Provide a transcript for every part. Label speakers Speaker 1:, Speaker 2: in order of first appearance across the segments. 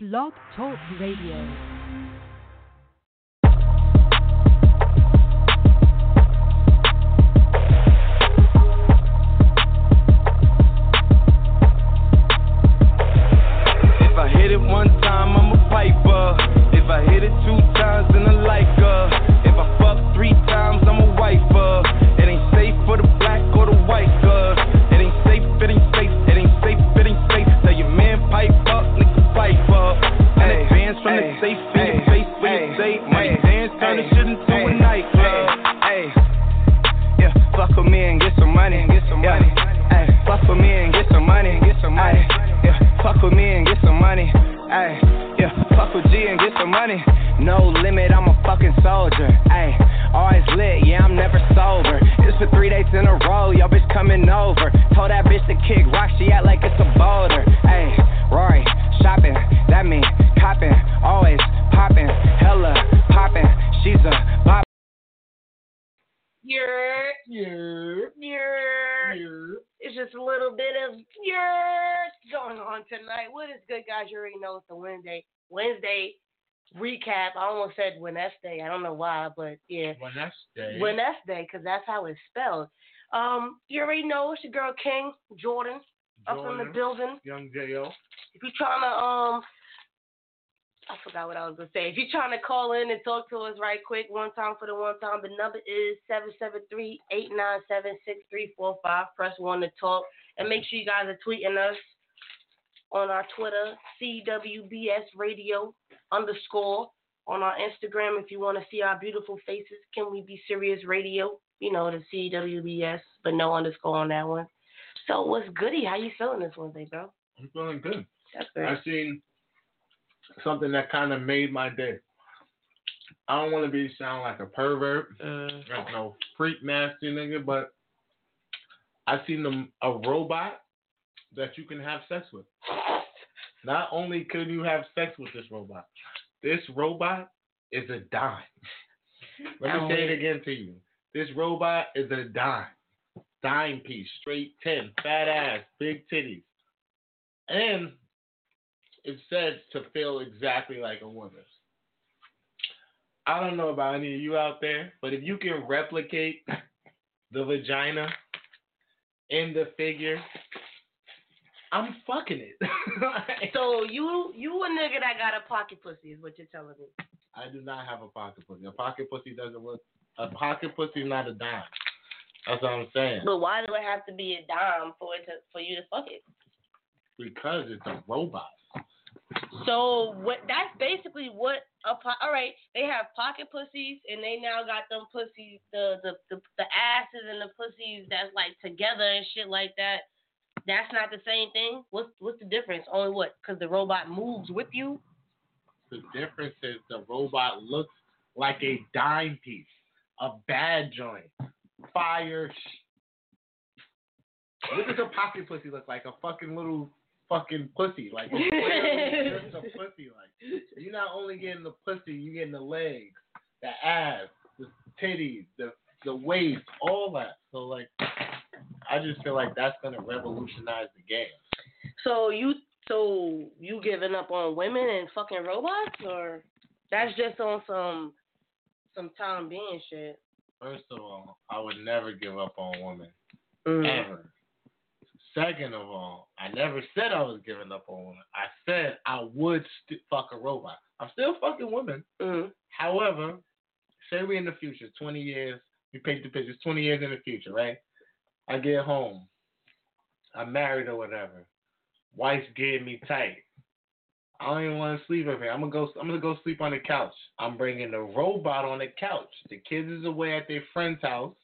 Speaker 1: Blog Talk Radio.
Speaker 2: What is good, guys? You already know it's the Wednesday Wednesday recap. I almost said Wednesday. I don't know why, but yeah,
Speaker 3: Wednesday.
Speaker 2: Wednesday because that's how it's spelled. Um, you already know it's your girl King Jordan up in the building.
Speaker 3: Young J.O.
Speaker 2: If you're trying to um. I forgot what I was gonna say. If you're trying to call in and talk to us right quick, one time for the one time, the number is 773-897-6345. Press one to talk, and make sure you guys are tweeting us on our Twitter, CWBS Radio underscore. On our Instagram, if you want to see our beautiful faces, can we be serious radio? You know the CWBS, but no underscore on that one. So what's goody? How you feeling this Wednesday, bro?
Speaker 3: I'm feeling good.
Speaker 2: That's great.
Speaker 3: I seen something that kind of made my day. I don't want to be sound like a pervert,
Speaker 2: uh.
Speaker 3: like no freak nasty nigga, but I seen them a robot that you can have sex with. Not only can you have sex with this robot, this robot is a dime. Let me say it again to you. This robot is a dime. Dime piece, straight 10, fat ass, big titties. And it says to feel exactly like a woman's. I don't know about any of you out there, but if you can replicate the vagina in the figure, I'm fucking it.
Speaker 2: So you you a nigga that got a pocket pussy is what you're telling me.
Speaker 3: I do not have a pocket pussy. A pocket pussy doesn't work. A pocket pussy is not a dime. That's what I'm saying.
Speaker 2: But why do it have to be a dime for it to for you to fuck it?
Speaker 3: Because it's a robot.
Speaker 2: So what? That's basically what a po- all right. They have pocket pussies and they now got them pussies the the the, the asses and the pussies that's like together and shit like that. That's not the same thing. What's what's the difference? Only what? Because the robot moves with you.
Speaker 3: The difference is the robot looks like a dime piece, a bad joint, fire. What does a pocket pussy look like? A fucking little fucking pussy, like just a pussy. Like you're not only getting the pussy, you're getting the legs, the ass, the titties, the the waist, all that. So like, I just feel like that's gonna revolutionize the game.
Speaker 2: So you so you giving up on women and fucking robots, or that's just on some some time being shit?
Speaker 3: First of all, I would never give up on women.
Speaker 2: Mm.
Speaker 3: ever. Second of all, I never said I was giving up on women. I said I would st- fuck a robot. I'm still fucking women.
Speaker 2: Mm.
Speaker 3: However, say we in the future, 20 years, we paint the pictures, 20 years in the future, right? I get home. I'm married or whatever. Wife's getting me tight. I don't even want to sleep over here. I'm gonna go. I'm gonna go sleep on the couch. I'm bringing the robot on the couch. The kids is away at their friend's house.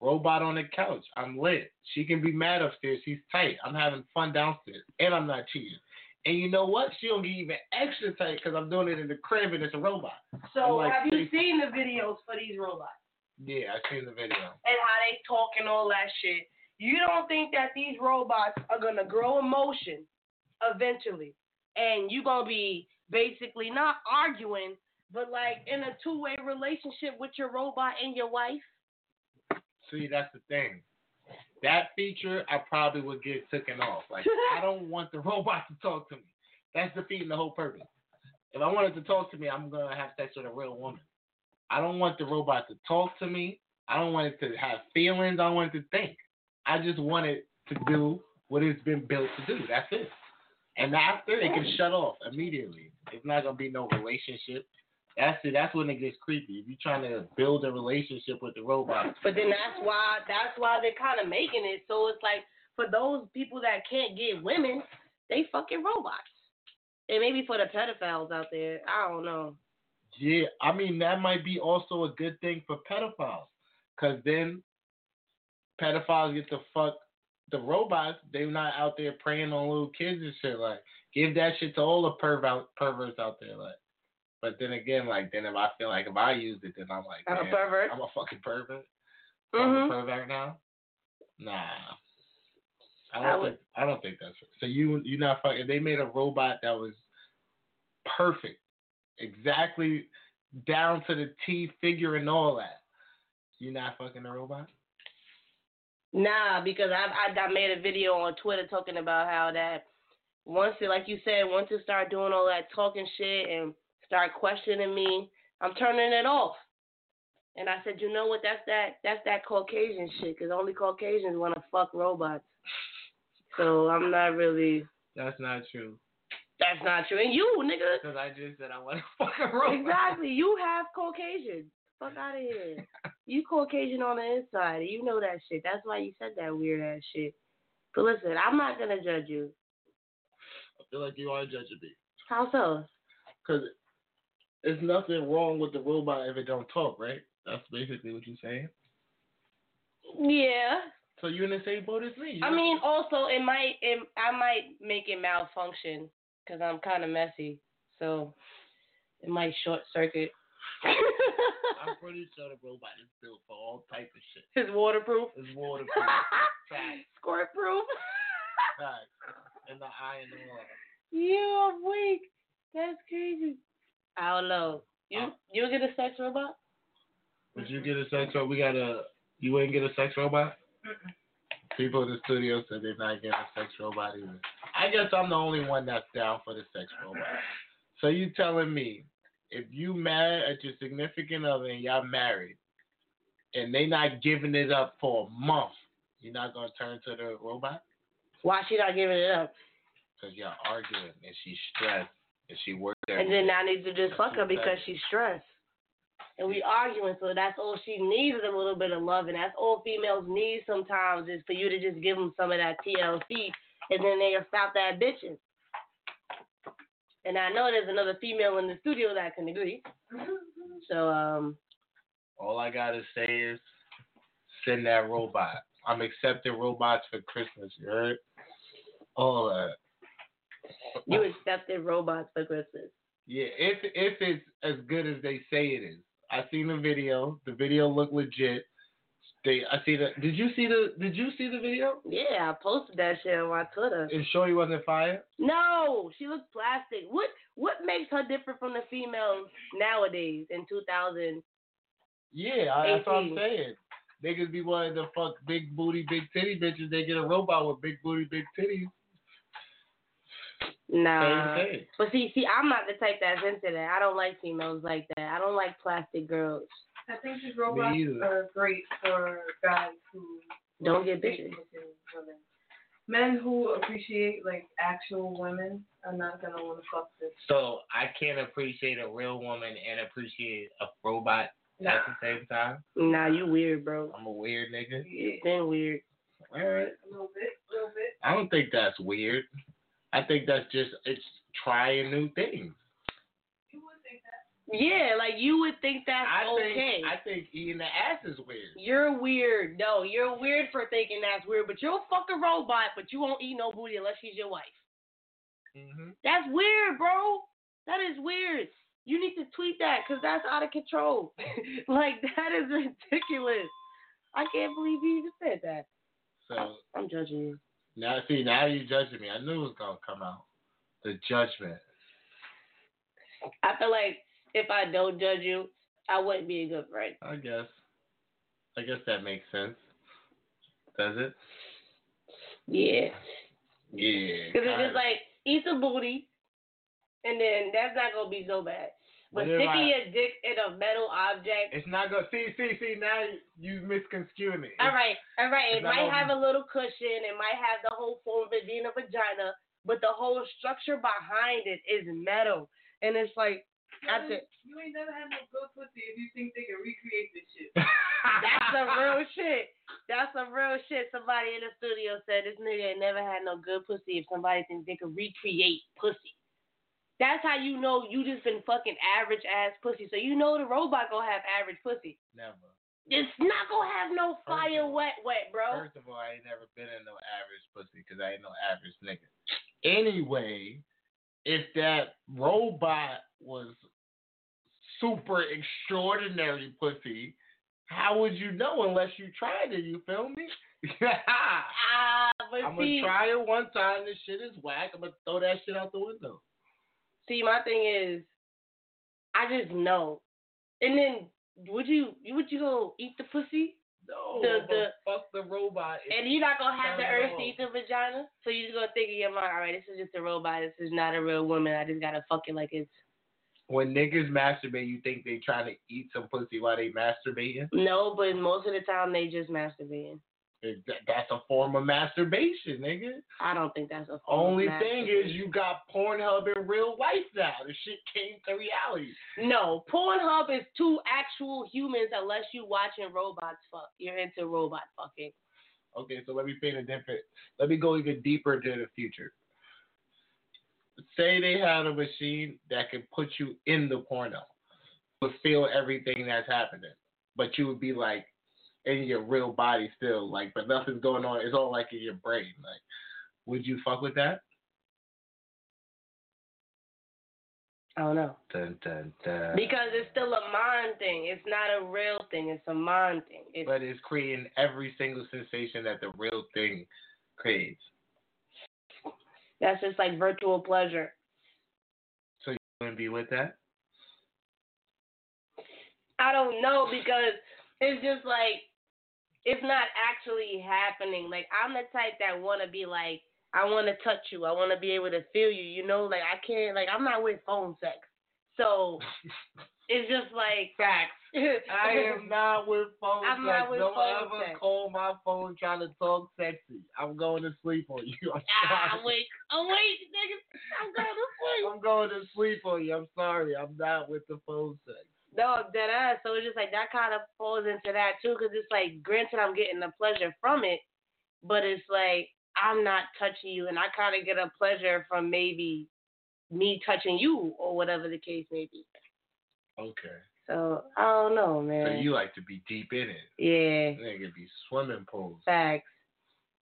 Speaker 3: Robot on the couch. I'm lit. She can be mad upstairs. She's tight. I'm having fun downstairs, and I'm not cheating. And you know what? She don't get even extra tight because I'm doing it in the crib and it's a robot.
Speaker 2: So
Speaker 3: like,
Speaker 2: have you seen the videos for these robots
Speaker 3: Yeah, I seen the video.
Speaker 2: and how they talk and all that shit? You don't think that these robots are gonna grow emotion eventually, and you gonna be basically not arguing, but like in a two way relationship with your robot and your wife?
Speaker 3: See, that's the thing. That feature, I probably would get taken off. Like, I don't want the robot to talk to me. That's defeating the whole purpose. If I wanted to talk to me, I'm gonna have sex with a real woman. I don't want the robot to talk to me. I don't want it to have feelings. I don't want it to think. I just want it to do what it's been built to do. That's it. And after it can shut off immediately. It's not gonna be no relationship. That's it. That's when it gets creepy. If you're trying to build a relationship with the robot,
Speaker 2: But then that's why that's why they're kind of making it so it's like for those people that can't get women, they fucking robots. And maybe for the pedophiles out there, I don't know.
Speaker 3: Yeah, I mean that might be also a good thing for pedophiles, cause then pedophiles get to fuck the robots. They're not out there preying on little kids and shit. Like, give that shit to all the perv- perverts out there. Like, but then again, like, then if I feel like if I used it, then I'm like,
Speaker 2: I'm a pervert.
Speaker 3: I'm a fucking pervert.
Speaker 2: hmm
Speaker 3: I'm a pervert now. Nah. I
Speaker 2: I
Speaker 3: don't
Speaker 2: would-
Speaker 3: think I don't think that's so. You you not fucking. They made a robot that was perfect, exactly down to the T figure and all that. You not fucking a robot?
Speaker 2: Nah, because I, I I made a video on Twitter talking about how that once it like you said once it start doing all that talking shit and start questioning me, I'm turning it off. And I said, you know what? That's that that's that Caucasian shit. Cause only Caucasians want to fuck robots. So I'm not really.
Speaker 3: That's not true.
Speaker 2: That's not true. And you, nigga.
Speaker 3: Because I just said I want to fuck a robot.
Speaker 2: Exactly. You have Caucasian. Fuck out of here. You Caucasian on the inside. You know that shit. That's why you said that weird ass shit. But listen, I'm not gonna judge you.
Speaker 3: I feel like you are judging me.
Speaker 2: How so?
Speaker 3: Because there's nothing wrong with the robot if it don't talk, right? That's basically what you're saying.
Speaker 2: Yeah.
Speaker 3: So you're in the same boat as me.
Speaker 2: I mean, also it might, it, I might make it malfunction because I'm kind of messy, so it might short circuit.
Speaker 3: I'm pretty sure the robot is built for all type of shit.
Speaker 2: It's waterproof.
Speaker 3: It's waterproof.
Speaker 2: Squirt proof.
Speaker 3: and the iron ore.
Speaker 2: you I'm weak. That's crazy. I don't know. You
Speaker 3: Uh,
Speaker 2: you get a sex robot?
Speaker 3: Would you get a sex robot? We got a. You wouldn't get a sex robot? People in the studio said they're not getting a sex robot either. I guess I'm the only one that's down for the sex robot. So you telling me if you mad at your significant other and y'all married, and they not giving it up for a month, you're not gonna turn to the robot?
Speaker 2: Why she not giving it up?
Speaker 3: Cause y'all arguing and she's stressed and she worked there.
Speaker 2: And then I need to just fuck her because she's stressed. And we arguing, so that's all she needs is a little bit of love, and that's all females need sometimes is for you to just give them some of that TLC, and then they'll stop that bitching. And I know there's another female in the studio that can agree. So um,
Speaker 3: All I gotta say is send that robot. I'm accepting robots for Christmas. You heard? All that.
Speaker 2: you accepted robots for Christmas.
Speaker 3: Yeah, if if it's as good as they say it is. I seen the video. The video looked legit. They, I see the. Did you see the? Did you see the video?
Speaker 2: Yeah, I posted that shit on my Twitter.
Speaker 3: And Shorty wasn't fired.
Speaker 2: No, she looks plastic. What what makes her different from the females nowadays in 2000?
Speaker 3: Yeah, I, that's what I'm
Speaker 2: 18.
Speaker 3: saying. Niggas be wanting to fuck big booty, big titty bitches. They get a robot with big booty, big titties.
Speaker 2: Nah. But see, see, I'm not the type that's into that. I don't like females like that. I don't like plastic girls.
Speaker 4: I think these robots are great for guys who
Speaker 2: Don't get
Speaker 4: appreciate
Speaker 2: bitches.
Speaker 4: Men who appreciate like actual women are not gonna want to fuck this.
Speaker 3: So I can't appreciate a real woman and appreciate a robot
Speaker 4: Nah.
Speaker 3: at the same time.
Speaker 2: Nah, you weird, bro.
Speaker 3: I'm a weird nigga.
Speaker 4: Yeah,
Speaker 2: Been weird.
Speaker 3: All right.
Speaker 4: a little bit, a little bit.
Speaker 3: I don't think that's weird. I think that's just it's trying new things.
Speaker 4: You would think that.
Speaker 2: Yeah, like you would think that's
Speaker 3: I think
Speaker 2: okay.
Speaker 3: I think eating the ass is weird.
Speaker 2: You're weird. No, you're weird for thinking that's weird. But you'll fuck a robot, but you won't eat no booty unless she's your wife.
Speaker 3: hmm
Speaker 2: That's weird, bro. That is weird. You need to tweet that because that's out of control. like that is ridiculous. I can't believe you even said that.
Speaker 3: So
Speaker 2: I'm judging you.
Speaker 3: now, see, now you judging me. I knew it was gonna come out. The judgment.
Speaker 2: I feel like if I don't judge you, I wouldn't be a good friend.
Speaker 3: I guess. I guess that makes sense. Does it?
Speaker 2: Yeah.
Speaker 3: Yeah.
Speaker 2: Because it's just like, eat the booty, and then that's not gonna be so bad. But sticking
Speaker 3: I-
Speaker 2: your dick in a metal object.
Speaker 3: It's not gonna see, see, see. Now you misconstruing it.
Speaker 2: All right, all right. It might have a little cushion. It might have the whole form of it being a vagina, but the whole structure behind it is metal, and it's like after.
Speaker 4: You ain't never had no good pussy if you think they can recreate this shit.
Speaker 2: That's some real shit. That's some real shit. Somebody in the studio said this nigga ain't never had no good pussy if somebody thinks they can recreate pussy. That's how you know you just been fucking average ass pussy. So you know the robot gonna have average pussy.
Speaker 3: Never.
Speaker 2: It's not gonna have no fire
Speaker 3: all-
Speaker 2: wet wet, bro.
Speaker 3: First of all, I ain't never been in no average pussy because I ain't no average nigga. Anyway, if that robot was super extraordinary pussy, how would you know unless you tried it? You feel me?
Speaker 2: Ah, but
Speaker 3: I'm
Speaker 2: see,
Speaker 3: gonna try it one time. This shit is whack. I'm gonna throw that shit out the window.
Speaker 2: see, my thing is, I just know. And then, would you would you go eat the pussy?
Speaker 3: No,
Speaker 2: The- the-
Speaker 3: fuck the robot.
Speaker 2: And you're not gonna have the urge to eat the vagina, so you're just gonna think in your mind, all right, this is just a robot. This is not a real woman. I just gotta fuck it like it's.
Speaker 3: When niggas masturbate, you think they trying to eat some pussy while they masturbating?
Speaker 2: No, but most of the time they just masturbating.
Speaker 3: That's a form of masturbation, nigga.
Speaker 2: I don't think that's a form of
Speaker 3: Only thing is you got Pornhub in real life now. The shit came to reality.
Speaker 2: No, Pornhub is two actual humans unless you watching robots fuck. You're into robot fucking.
Speaker 3: Okay, so let me paint a different. Let me go even deeper into the future. Say they had a machine that could put you in the porno, would feel everything that's happening, but you would be like in your real body still, like, but nothing's going on. It's all like in your brain. Like, would you fuck with that?
Speaker 2: I don't know.
Speaker 3: Dun, dun, dun.
Speaker 2: Because it's still a mind thing. It's not a real thing. It's a mind thing. It's,
Speaker 3: but it's creating every single sensation that the real thing creates.
Speaker 2: That's just like virtual pleasure.
Speaker 3: So you gonna be with that?
Speaker 2: I don't know because it's just like it's not actually happening. Like I'm the type that want to be like I want to touch you. I want to be able to feel you. You know, like I can't. Like I'm not with phone sex. So it's just like
Speaker 3: Facts. I am not with phone
Speaker 2: I'm
Speaker 3: sex.
Speaker 2: not with
Speaker 3: Don't
Speaker 2: phone
Speaker 3: ever
Speaker 2: sex.
Speaker 3: call my phone trying to talk sexy. I'm going to sleep on you. I'm
Speaker 2: ah
Speaker 3: sorry.
Speaker 2: wait, oh wait, nigga, I'm going to sleep.
Speaker 3: I'm going to sleep on you. I'm sorry. I'm not with the phone sex.
Speaker 2: No, dead ass. So it's just like that kind of falls into that too, because it's like, granted, I'm getting the pleasure from it, but it's like I'm not touching you, and I kind of get a pleasure from maybe me touching you or whatever the case may be.
Speaker 3: Okay.
Speaker 2: So I don't know, man.
Speaker 3: So you like to be deep in it.
Speaker 2: yeah,
Speaker 3: Nigga be swimming pools.
Speaker 2: facts.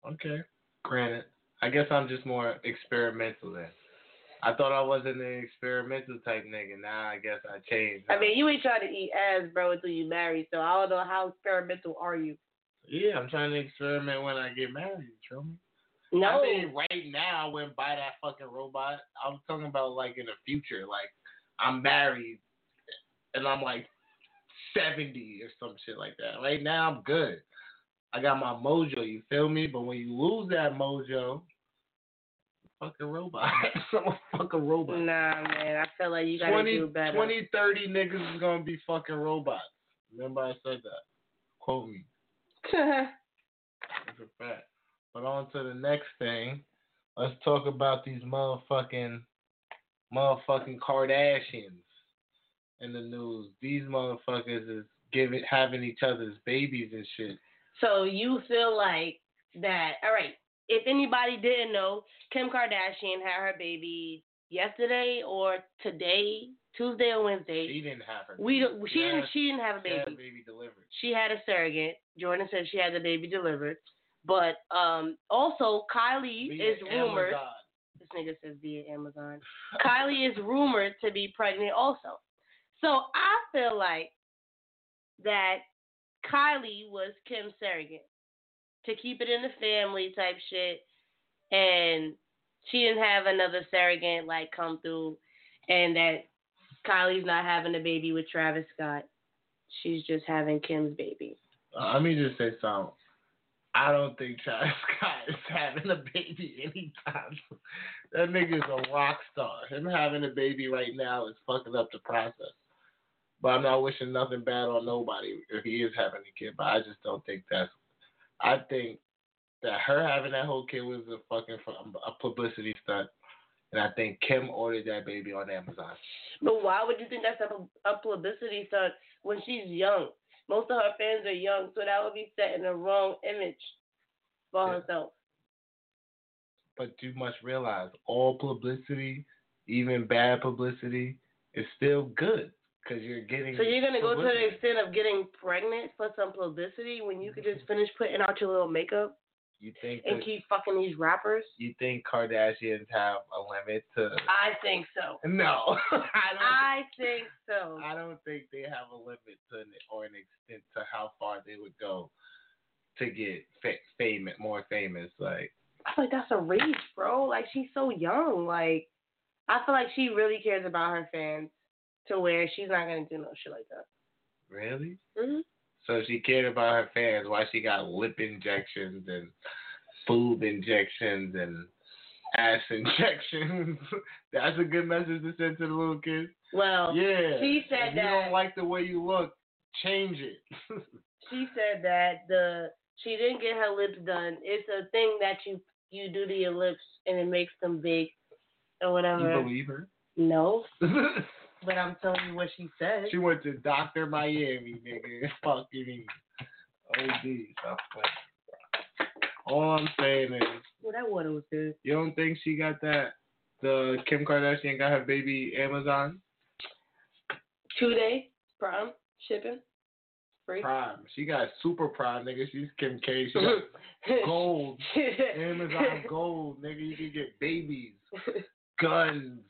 Speaker 3: Okay. Granted. I guess I'm just more experimental then. I thought I wasn't an experimental type nigga. Now I guess I changed.
Speaker 2: I mean, you ain't trying to eat ass, bro, until you married. So I don't know how experimental are you.
Speaker 3: yeah, I'm trying to experiment when I get married. You feel me?
Speaker 2: No,
Speaker 3: I mean, right now, I wouldn't buy that fucking robot. I'm talking about like in the future. Like, I'm married and I'm like 70 or some shit like that. Right now, I'm good. I got my mojo, you feel me? But when you lose that mojo, fucking robot. A fucking robot.
Speaker 2: nah, man. I feel like you gotta
Speaker 3: 20,
Speaker 2: do better.
Speaker 3: 20, 30 niggas is gonna be fucking robots. Remember I said that. Quote me. That's a fact. But on to the next thing. Let's talk about these motherfucking motherfucking Kardashians in the news. These motherfuckers is giving having each other's babies and shit.
Speaker 2: So you feel like that? All right. If anybody didn't know, Kim Kardashian had her baby yesterday or today, Tuesday or Wednesday.
Speaker 3: She didn't have her.
Speaker 2: we
Speaker 3: baby.
Speaker 2: don't, she didn't
Speaker 3: had-
Speaker 2: she didn't have a
Speaker 3: she had
Speaker 2: baby.
Speaker 3: baby delivered.
Speaker 2: She had a surrogate. Jordan said she had the baby delivered. But um also Kylie
Speaker 3: Via
Speaker 2: is rumored.
Speaker 3: Amazon.
Speaker 2: This nigga says via Amazon. Kylie is rumored to be pregnant also. So I feel like that Kylie was Kim's surrogate to keep it in the family type shit, and she didn't have another surrogate like come through, and that Kylie's not having a baby with Travis Scott. She's just having Kim's baby.
Speaker 3: Uh, let me just say something. I don't think Travis Scott is having a baby anytime. That nigga's a rock star. Him having a baby right now is fucking up the process. But I'm not wishing nothing bad on nobody if he is having a kid. But I just don't think that's. I think that her having that whole kid was a fucking a publicity stunt, and I think Kim ordered that baby on Amazon.
Speaker 2: But why would you think that's a, a publicity stunt when she's young? Most of her fans are young, so that would be setting the wrong image for
Speaker 3: Yeah.
Speaker 2: herself.
Speaker 3: But you must realize all publicity, even bad publicity, is still good because you're getting.
Speaker 2: So you're gonna go to the extent of getting pregnant for some publicity when you could just finish putting out your little makeup
Speaker 3: You think
Speaker 2: and
Speaker 3: that,
Speaker 2: keep fucking these rappers?
Speaker 3: you think Kardashians have a limit to?
Speaker 2: I think so.
Speaker 3: No, I don't.
Speaker 2: I think so.
Speaker 3: I don't think they have a limit to an, or an extent to how far they would go to get fa- famous, more famous. Like
Speaker 2: I feel like that's a reach, bro. Like she's so young. Like I feel like she really cares about her fans to where she's not gonna do no shit like that.
Speaker 3: really?
Speaker 2: hmm
Speaker 3: So she cared about her fans. Why she got lip injections and boob injections and ass injections? That's a good message to send to the little kids.
Speaker 2: Well,
Speaker 3: Yeah.
Speaker 2: she said that
Speaker 3: if you don't like the way you look, change it.
Speaker 2: she said that the she didn't get her lips done. It's a thing that you you do to your lips and it makes them big or whatever.
Speaker 3: you believe her?
Speaker 2: No, but I'm telling you what she said.
Speaker 3: she went to Doctor Miami, nigga. Fucking OD. Stop playing. All I'm saying is,
Speaker 2: Well, that water was good.
Speaker 3: you don't think she got that? The Kim Kardashian got her baby Amazon
Speaker 2: Two day prime shipping free.
Speaker 3: Prime. She got super prime, nigga. She's Kim K. She got gold. Amazon Gold, nigga. You can get babies, guns,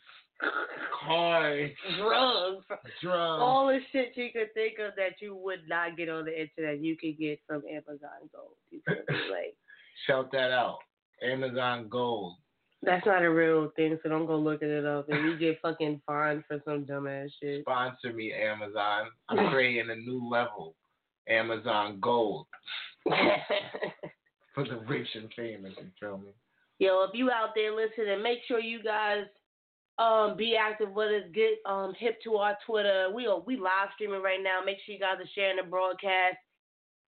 Speaker 3: cars,
Speaker 2: drugs,
Speaker 3: drugs.
Speaker 2: all the shit you could think of that you would not get on the internet, you could get from Amazon Gold. You like
Speaker 3: Shout that out. Amazon Gold.
Speaker 2: that's not a real thing, so don't go looking it up. And you get fucking fined for some dumbass shit.
Speaker 3: Sponsor me, Amazon. I'm creating a new level. Amazon Gold for the rich and famous. You feel me?
Speaker 2: Yo, if you out there listening, make sure you guys um be active with us. Get um hip to our Twitter. We are we live streaming right now. Make sure you guys are sharing the broadcast,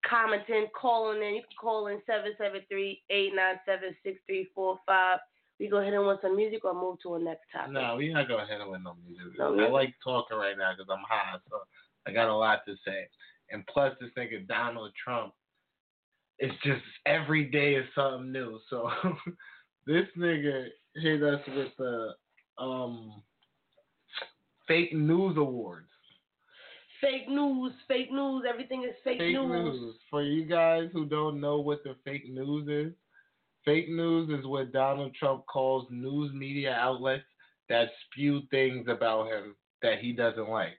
Speaker 2: commenting, calling in. You can call in seven seven three eight nine seven six three four five. We go ahead and want some music or move to a next topic.
Speaker 3: No, we're not gonna handle with no music.
Speaker 2: No
Speaker 3: I like talking right now because I'm high, so I got a lot to say. And plus, this nigga Donald Trump, it's just every day is something new. So this nigga hit us with the um fake news awards.
Speaker 2: Fake news, fake news. Everything is fake,
Speaker 3: Fake news. For you guys who don't know what the fake news is, fake news is what Donald Trump calls news media outlets that spew things about him that he doesn't like.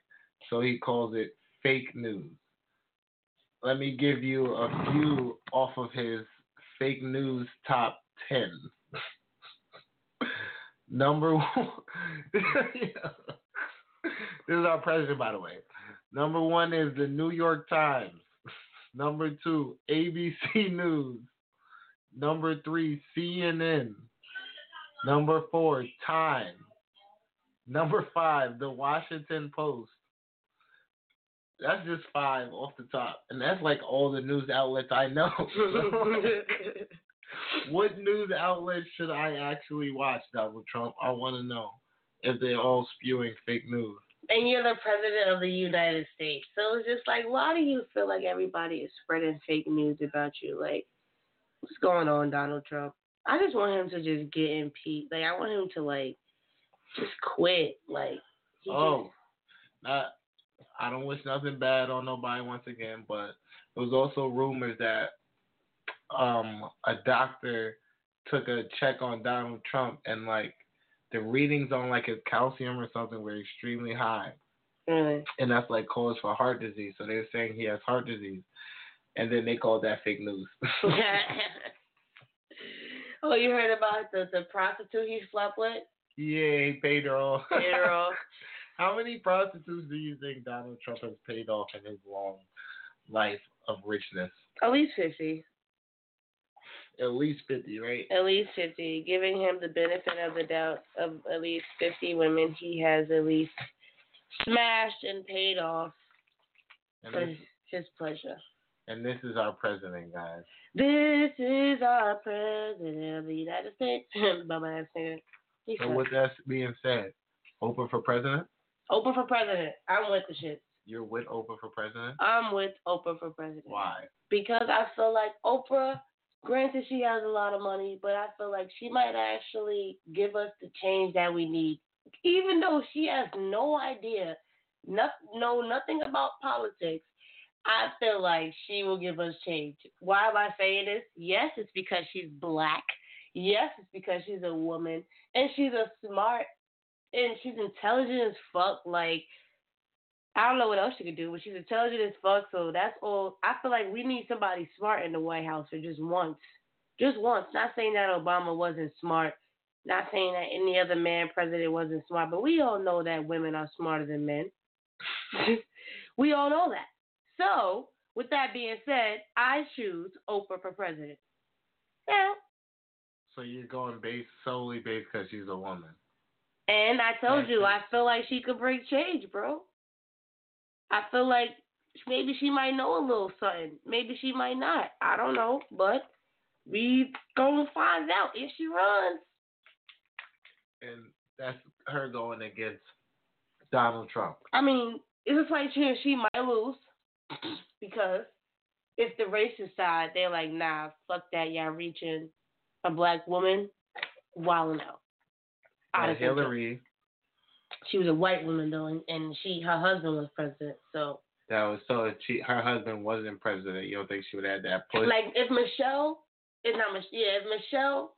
Speaker 3: So he calls it fake news. Let me give you a few off of his fake news top 10. Number one. This is our president, by the way. Number one is the New York Times. Number two, ABC News. Number three, CNN. Number four, Time. Number five, The Washington Post. That's just five off the top. And that's like all the news outlets I know. What news outlets should I actually watch, Donald Trump? I want to know if they're all spewing fake news.
Speaker 2: and you're the president of the United States. So it's just like, why do you feel like everybody is spreading fake news about you? Like, what's going on, Donald Trump? I just want him to just get impeached. Like, I want him to like just quit. Like, he
Speaker 3: Oh, not. I don't wish nothing bad on nobody once again, but there was also rumors that um a doctor took a check on Donald Trump and like the readings on like his calcium or something were extremely high,
Speaker 2: really.
Speaker 3: and that's like cause for heart disease. So they're saying he has heart disease, and then they called that fake news.
Speaker 2: oh, you heard about the the prostitute he slept with?
Speaker 3: yeah, he paid her off.
Speaker 2: Paid her off.
Speaker 3: How many prostitutes do you think Donald Trump has paid off in his long life of richness?
Speaker 2: At least fifty.
Speaker 3: At least fifty, right?
Speaker 2: At least 50. Giving him the benefit of the doubt of at least 50 women he has at least smashed and paid off
Speaker 3: And
Speaker 2: for
Speaker 3: this,
Speaker 2: his pleasure.
Speaker 3: and this is our president, guys.
Speaker 2: This is our president of the United States. Ass nigga.
Speaker 3: So with that being said, Oprah for president.
Speaker 2: Oprah for president. I'm with the shit.
Speaker 3: You're with Oprah for president.
Speaker 2: I'm with Oprah for president.
Speaker 3: Why?
Speaker 2: Because I feel like Oprah, granted she has a lot of money, but I feel like she might actually give us the change that we need. Even though she has no idea, no, know nothing about politics, I feel like she will give us change. Why am I saying this? Yes, it's because she's black. Yes, it's because she's a woman and she's a smart and she's intelligent as fuck. Like I don't know what else she could do, but she's intelligent as fuck. So that's all. I feel like we need somebody smart in the White House for just once, just once. Not saying that Obama wasn't smart. Not saying that any other man president wasn't smart, but we all know that women are smarter than men. we all know that. So, with that being said, I choose Oprah for president. Yeah.
Speaker 3: So you're going based solely based because she's a woman.
Speaker 2: And I told
Speaker 3: That's
Speaker 2: you,
Speaker 3: it.
Speaker 2: I feel like she could bring change, bro. I feel like maybe she might know a little something. Maybe she might not. I don't know, but we gonna find out if she runs.
Speaker 3: and that's her going against Donald Trump.
Speaker 2: I mean, it's a slight chance she might lose because if the racist side they're like, nah, fuck that, y'all reaching a black woman, wilding out. Out
Speaker 3: And
Speaker 2: of control.
Speaker 3: Hillary,
Speaker 2: She was a white woman though, and, and she her husband was president, so.
Speaker 3: that was so if she her husband wasn't president. You don't think she would have that push?
Speaker 2: Like if Michelle, it's not Michelle. Yeah, if Michelle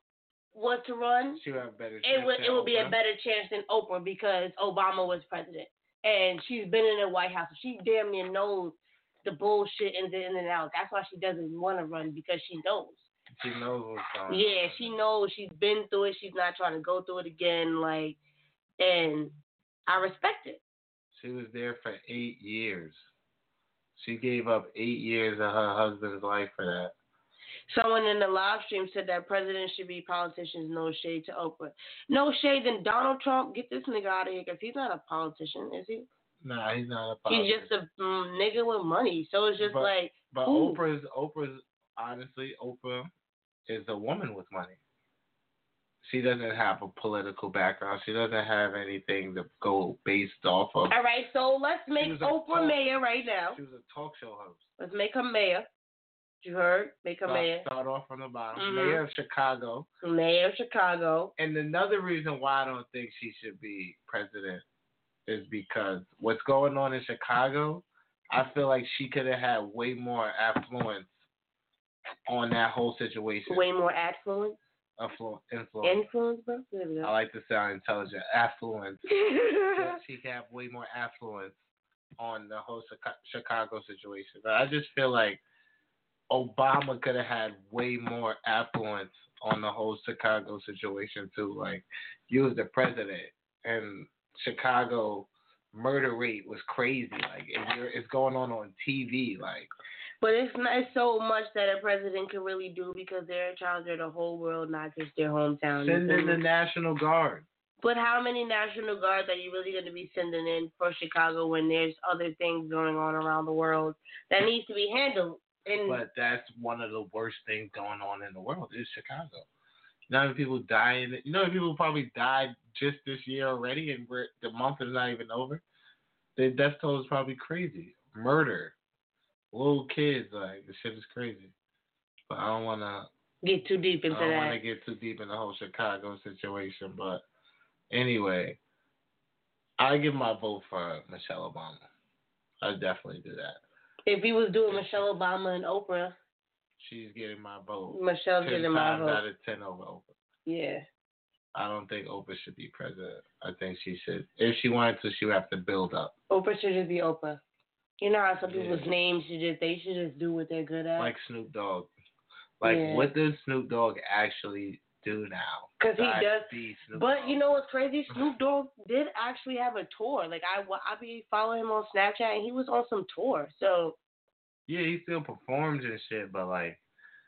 Speaker 2: was to run,
Speaker 3: she would have a better.
Speaker 2: it would it would be a better chance than Oprah because Obama was president and she's been in the White House. She damn near knows the bullshit in and in and out. That's why she doesn't want to run because she knows.
Speaker 3: She knows what's going. on.
Speaker 2: Yeah, she knows she's been through it. She's not trying to go through it again. Like, and I respect it.
Speaker 3: She was there for eight years. She gave up eight years of her husband's life for that.
Speaker 2: Someone in the live stream said that presidents should be politicians. No shade to Oprah. No shade. Then Donald Trump, get this nigga out of here because he's not a politician, is he?
Speaker 3: Nah, he's not a politician.
Speaker 2: He's just a mm, nigga with money. So it's just
Speaker 3: But-
Speaker 2: like,
Speaker 3: But
Speaker 2: Who?
Speaker 3: Oprah's Oprah's honestly Oprah is a woman with money. She doesn't have a political background. She doesn't have anything to go based off of.
Speaker 2: all right. So let's make Oprah
Speaker 3: talk-
Speaker 2: mayor right now.
Speaker 3: She was a talk show host.
Speaker 2: Let's make her mayor. You heard? Make her
Speaker 3: Start,
Speaker 2: mayor.
Speaker 3: start off from the bottom.
Speaker 2: Mhm.
Speaker 3: Mayor of Chicago.
Speaker 2: Mayor of Chicago.
Speaker 3: And another reason why I don't think she should be president is because what's going on in Chicago, I feel like she could have had way more affluence on that whole situation.
Speaker 2: Way more affluence.
Speaker 3: Afflu- influence.
Speaker 2: Influence. There we
Speaker 3: I like to sound intelligent. Affluence. she could have way more affluence on the whole Chicago situation. But I just feel like Obama could have had way more affluence on the whole Chicago situation too. Like, you was the president, and Chicago murder rate was crazy. Like, if you're, it's going on on TV. Like,
Speaker 2: But it's not so much that a president can really do because they're in charge of the whole world, not just their hometown.
Speaker 3: send in the National Guard.
Speaker 2: But how many National Guards are you really going to be sending in for Chicago when there's other things going on around the world that needs to be handled? And
Speaker 3: But that's one of the worst things going on in the world is Chicago. You know how many people dying? You know how many people probably died just this year already, and we're, the month is not even over. The death toll is probably crazy. Murder, little kids, like the shit is crazy. But I don't wanna.
Speaker 2: get too deep into that.
Speaker 3: I don't
Speaker 2: that.
Speaker 3: wanna get too deep in the whole Chicago situation. But anyway, I give my vote for Michelle Obama. I definitely do that.
Speaker 2: If he was doing Michelle Obama and Oprah,
Speaker 3: She's getting my vote.
Speaker 2: Michelle's getting my vote.
Speaker 3: out of ten over Oprah.
Speaker 2: Yeah.
Speaker 3: I don't think Oprah should be president. I think she should. If she wanted to, she would have to build up.
Speaker 2: Oprah should just be Oprah. You know how some
Speaker 3: Yeah.
Speaker 2: people's names should just they should just do what they're good at.
Speaker 3: Like Snoop Dogg. Like,
Speaker 2: Yeah.
Speaker 3: what does Snoop Dogg actually do now?
Speaker 2: Because he does- But
Speaker 3: Dogg?
Speaker 2: you know what's crazy? Snoop Dogg did actually have a tour. Like I, I be following him on Snapchat, and he was on some tour. So
Speaker 3: Yeah, he still performs and shit, but like,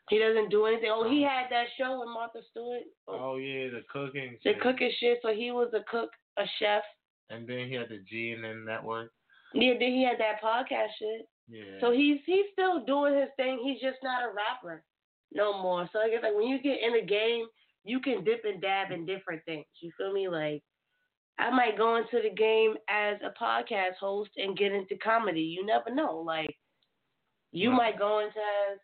Speaker 2: He doesn't do anything. Oh, he oh. had that show with Martha Stewart.
Speaker 3: Oh yeah, the cooking.
Speaker 2: The
Speaker 3: shit.
Speaker 2: cooking shit. So he was a cook, a chef.
Speaker 3: And then he had the G and N network.
Speaker 2: Yeah, then he had that podcast shit.
Speaker 3: Yeah.
Speaker 2: So he's he's still doing his thing. He's just not a rapper no more. So I guess like when you get in the game, you can dip and dab in different things. You feel me? Like I might go into the game as a podcast host and get into comedy. You never know. Like you
Speaker 3: Right.
Speaker 2: might go into as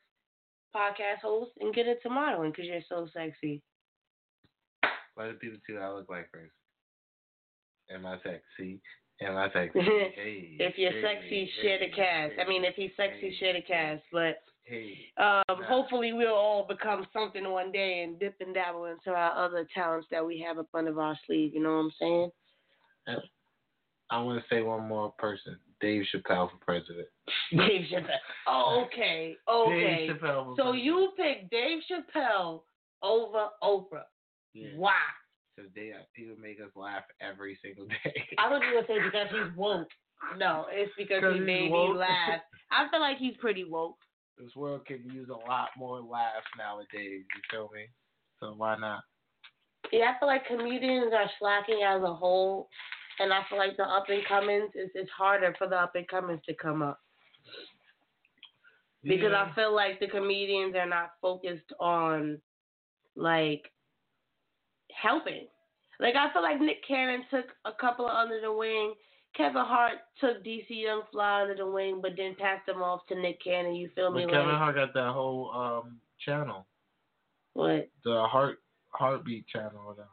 Speaker 2: podcast host and get into modeling because you're so sexy.
Speaker 3: Let it people the two I look like first. Am I sexy? Am I sexy? hey.
Speaker 2: If you're
Speaker 3: hey,
Speaker 2: sexy,
Speaker 3: hey,
Speaker 2: share the cast. I mean, if he's sexy, share the cast. But. Um,
Speaker 3: Nah.
Speaker 2: hopefully we'll all become something one day and dip and dabble into our other talents that we have up under our sleeve. You know what I'm saying?
Speaker 3: I want to say one more person. Dave Chappelle for president.
Speaker 2: Dave Chappelle. Oh, okay, okay.
Speaker 3: Chappelle
Speaker 2: So you pick Dave Chappelle over Oprah.
Speaker 3: Yeah.
Speaker 2: Why?
Speaker 3: Because they uh, he would make us laugh every single day.
Speaker 2: I was gonna say because he's woke. No, it's because he made me laugh. I feel like he's pretty woke.
Speaker 3: this world can use a lot more laughs nowadays. You feel me? So why not?
Speaker 2: Yeah, I feel like comedians are slacking as a whole, and I feel like the up and comings is it's harder for the up and comings to come up. because
Speaker 3: Yeah.
Speaker 2: I feel like the comedians are not focused on like helping. Like I feel like Nick Cannon took a couple of under the wing. Kevin Hart took DC Young Fly under the wing, but then passed them off to Nick Cannon. You feel me?
Speaker 3: But Kevin
Speaker 2: like
Speaker 3: Hart got that whole um channel,
Speaker 2: what?
Speaker 3: the heart heartbeat channel, or whatever.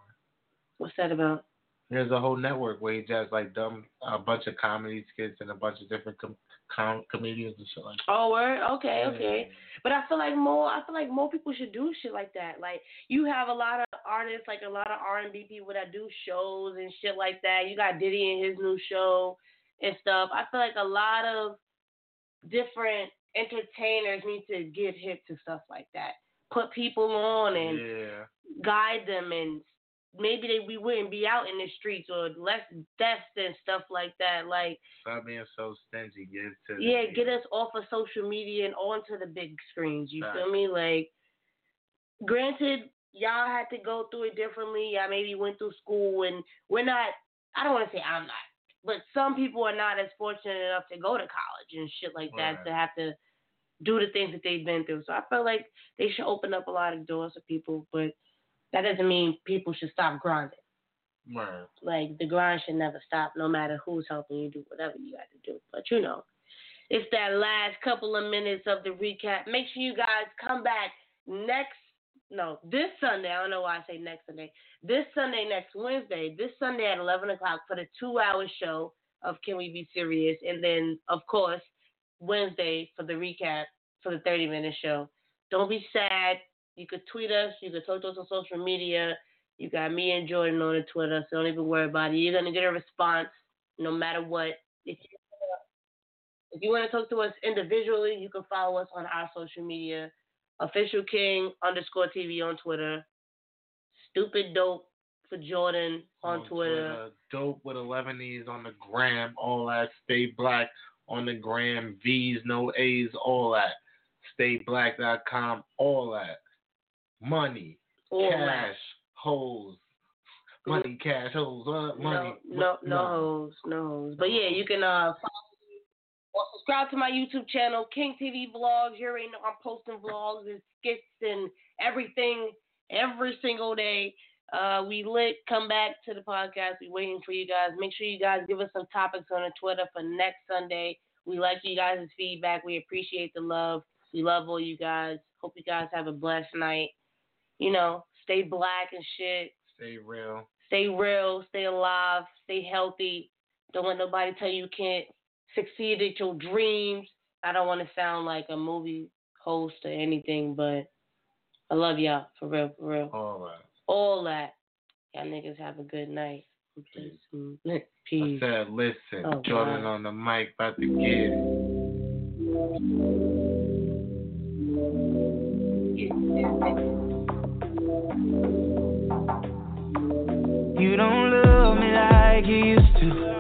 Speaker 2: What's that about?
Speaker 3: There's a whole network where he does like dumb a bunch of comedy skits and a bunch of different com- com- comedians and shit like that.
Speaker 2: Oh, word. Okay,
Speaker 3: Yeah.
Speaker 2: okay. But I feel like more. I feel like more people should do shit like that. Like you have a lot of artists, like a lot of R and B people that do shows and shit like that. You got Diddy and his new show and stuff. I feel like a lot of different entertainers need to get hip to stuff like that. Put people on and
Speaker 3: Yeah.
Speaker 2: guide them and maybe they we wouldn't be out in the streets or less deaths and stuff like that. Like
Speaker 3: Stop being so stingy. Get to
Speaker 2: yeah, get us off of social media and onto the big screens. You
Speaker 3: Facts.
Speaker 2: feel me? Like, granted, y'all had to go through it differently. Y'all maybe went through school, and we're not. I don't want to say I'm not, but some people are not as fortunate enough to go to college and shit like that
Speaker 3: Right.
Speaker 2: to have to do the things that they've been through. So I feel like they should open up a lot of doors for people, but that doesn't mean people should stop grinding.
Speaker 3: Right.
Speaker 2: Like the grind should never stop, no matter who's helping you do whatever you got to do. But you know, it's that last couple of minutes of the recap. Make sure you guys come back next, no, this Sunday. I don't know why I say next Sunday. This Sunday, next Wednesday, this Sunday at 11 o'clock for the two-hour show of Can We Be Serious, and then of course Wednesday for the recap for the 30-minute show. Don't be sad. You could tweet us. You could talk to us on social media. You got me and Jordan on the Twitter, so don't even worry about it. You're gonna get a response no matter what. If you if you want to talk to us individually, you can follow us on our social media. Official King underscore TV on Twitter. Stupid dope for Jordan on, Twitter.
Speaker 3: Dope with 11 E's on the gram. All that. Stay black on the gram. V's, no A's, all that. StayBlack.com, all that. Money,
Speaker 2: All
Speaker 3: cash,
Speaker 2: that.
Speaker 3: hoes. Money, cash, hoes, uh, money.
Speaker 2: No, no, no hoes, no hoes. But yeah, you can uh follow subscribe to my YouTube channel, King TV Vlogs. You already know I'm posting vlogs and skits and everything every single day. Uh, we lit. Come back to the podcast. We waiting for you guys. Make sure you guys give us some topics on the Twitter for next Sunday. We like you guys' feedback. We appreciate the love. We love all you guys. Hope you guys have a blessed night. You know, stay black and shit.
Speaker 3: Stay real.
Speaker 2: Stay real, stay alive, stay healthy. Don't let nobody tell you you can't succeed at your dreams. I don't want to sound like a movie host or anything, but I love y'all for real, for real.
Speaker 3: All that.
Speaker 2: All that. Y'all niggas have a good night. Peace.
Speaker 3: I
Speaker 2: Peace.
Speaker 3: said, listen,
Speaker 2: Oh,
Speaker 3: Jordan
Speaker 2: God.
Speaker 3: on the mic, about to get it.
Speaker 5: You don't love me like you used to.